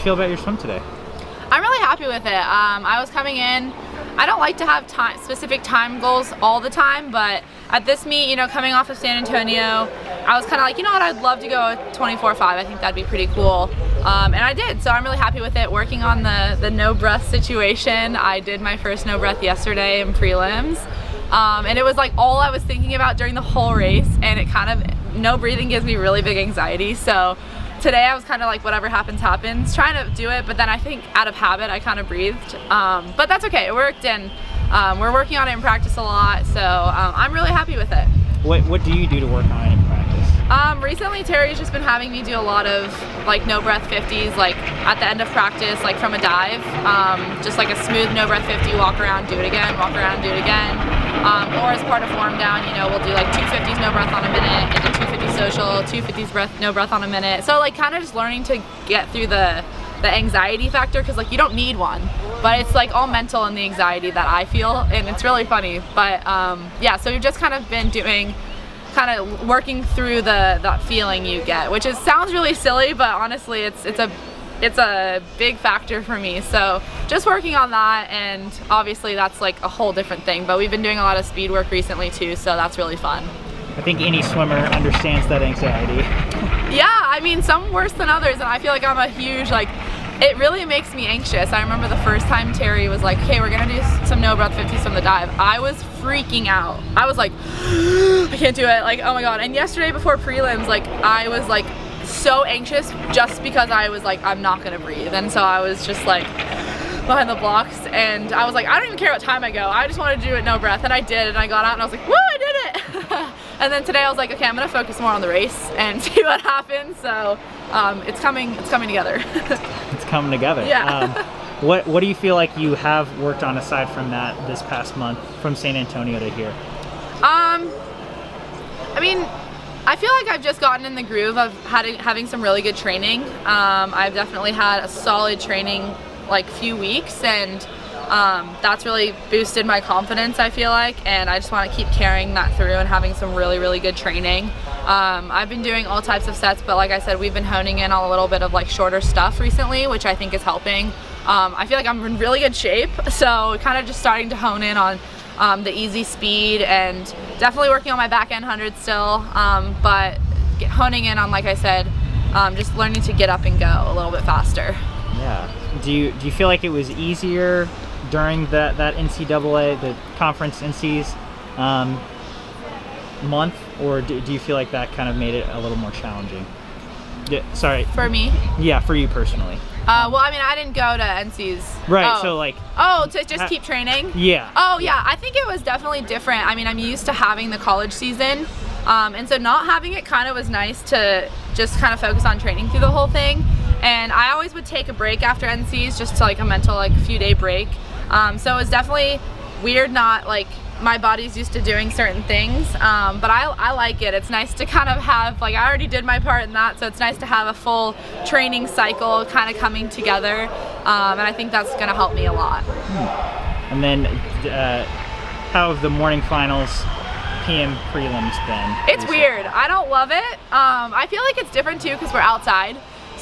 you feel about your swim today? I'm really happy with it. Um, I was coming in. I don't like to have time, specific time goals all the time, but at this meet, you know, coming off of San Antonio, I was kind of like, you know what, I'd love to go 24-5. I think that'd be pretty cool. Um, and I did, so I'm really happy with it. Working on the, the no breath situation, I did my first no breath yesterday in prelims. Um, and it was like all I was thinking about during the whole race, and it kind of, no breathing gives me really big anxiety, so today I was kind of like whatever happens happens. Trying to do it but then I think out of habit I kind of breathed. Um, but that's okay it worked and um, we're working on it in practice a lot so um, I'm really happy with it. What what do you do to work on it in practice? Um, recently Teri's just been having me do a lot of like no breath 50s like at the end of practice like from a dive. Um, just like a smooth no breath 50 walk around do it again walk around do it again. Um, or as part of warm down you know we'll do like two 50s no breath on a minute and then 250 social, two 50s breath, no breath on a minute. So like kind of just learning to get through the the anxiety factor because like you don't need one. But it's like all mental and the anxiety that I feel and it's really funny. But um, yeah so we've just kind of been doing kind of working through the that feeling you get which is sounds really silly but honestly it's it's a it's a big factor for me. So just working on that and obviously that's like a whole different thing. But we've been doing a lot of speed work recently too so that's really fun I think any swimmer understands that anxiety. Yeah, I mean, some worse than others, and I feel like I'm a huge, like, it really makes me anxious. I remember the first time Teri was like, okay, we're gonna do some no breath 50s from the dive. I was freaking out. I was like, I can't do it. Like, oh my God. And yesterday before prelims, like, I was like so anxious just because I was like, I'm not gonna breathe. And so I was just like, behind the blocks and I was like I don't even care what time I go I just want to do it no breath and I did and I got out and I was like woo I did it and then today I was like okay I'm gonna focus more on the race and see what happens. So um, it's coming it's coming together. It's coming together. Yeah. Um, what what do you feel like you have worked on aside from that this past month from San Antonio to here? Um I mean I feel like I've just gotten in the groove of having, having some really good training. Um, I've definitely had a solid training like few weeks and um, that's really boosted my confidence I feel like and I just want to keep carrying that through and having some really really good training. Um, I've been doing all types of sets but like I said we've been honing in on a little bit of like shorter stuff recently which I think is helping. Um, I feel like I'm in really good shape so kind of just starting to hone in on um, the easy speed and definitely working on my back end 100 still um, but honing in on like I said um, just learning to get up and go a little bit faster. Yeah. Do you do you feel like it was easier during that that NCAA the conference NCs um, month, or do, do you feel like that kind of made it a little more challenging? Yeah, sorry. For me? Yeah, for you personally. Uh, well, I mean, I didn't go to NCs. Right. Oh. So like. Oh, to just keep training. Yeah. Oh yeah, I think it was definitely different. I mean, I'm used to having the college season, um, and so not having it kind of was nice to just kind of focus on training through the whole thing and I always would take a break after NCs just to like a mental like few day break um, so it was definitely weird not like my body's used to doing certain things um, but I, I like it it's nice to kind of have like I already did my part in that so it's nice to have a full training cycle kind of coming together um, and I think that's gonna help me a lot hmm. and then uh, how have the morning finals PM prelims been? It's weird. I don't love it. Um, I feel like it's different too because we're outside.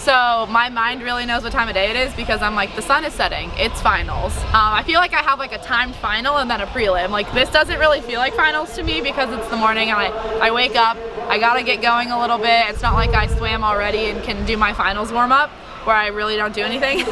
So my mind really knows what time of day it is because I'm like, the sun is setting, it's finals. Um, I feel like I have like a timed final and then a prelim. Like this doesn't really feel like finals to me because it's the morning and I, I wake up, I gotta get going a little bit. It's not like I swam already and can do my finals warm up where I really don't do anything.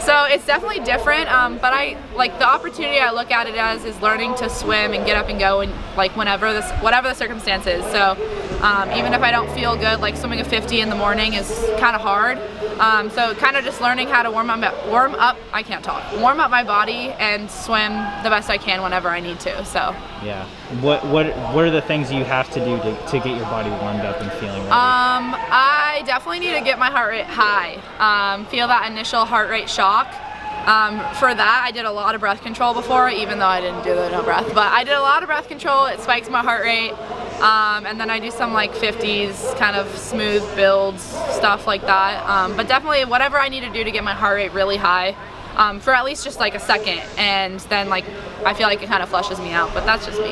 so it's definitely different, um, but I like the opportunity I look at it as is learning to swim and get up and go and like whenever this, whatever the circumstances. So um, even if I don't feel good, like swimming a 50 in the morning is kind of hard. Um, so kind of just learning how to warm up, warm up, I can't talk, warm up my body and swim the best I can whenever I need to, so. Yeah. What, what, what are the things you have to do to, to get your body warmed up and feeling ready? Um, I definitely need to get my heart rate high. Um, feel that initial heart rate shock. Um, for that, I did a lot of breath control before, even though I didn't do the no breath. But I did a lot of breath control. It spikes my heart rate. Um, and then I do some like 50s kind of smooth builds, stuff like that. Um, but definitely whatever I need to do to get my heart rate really high um, for at least just like a second. And then like I feel like it kind of flushes me out, but that's just me.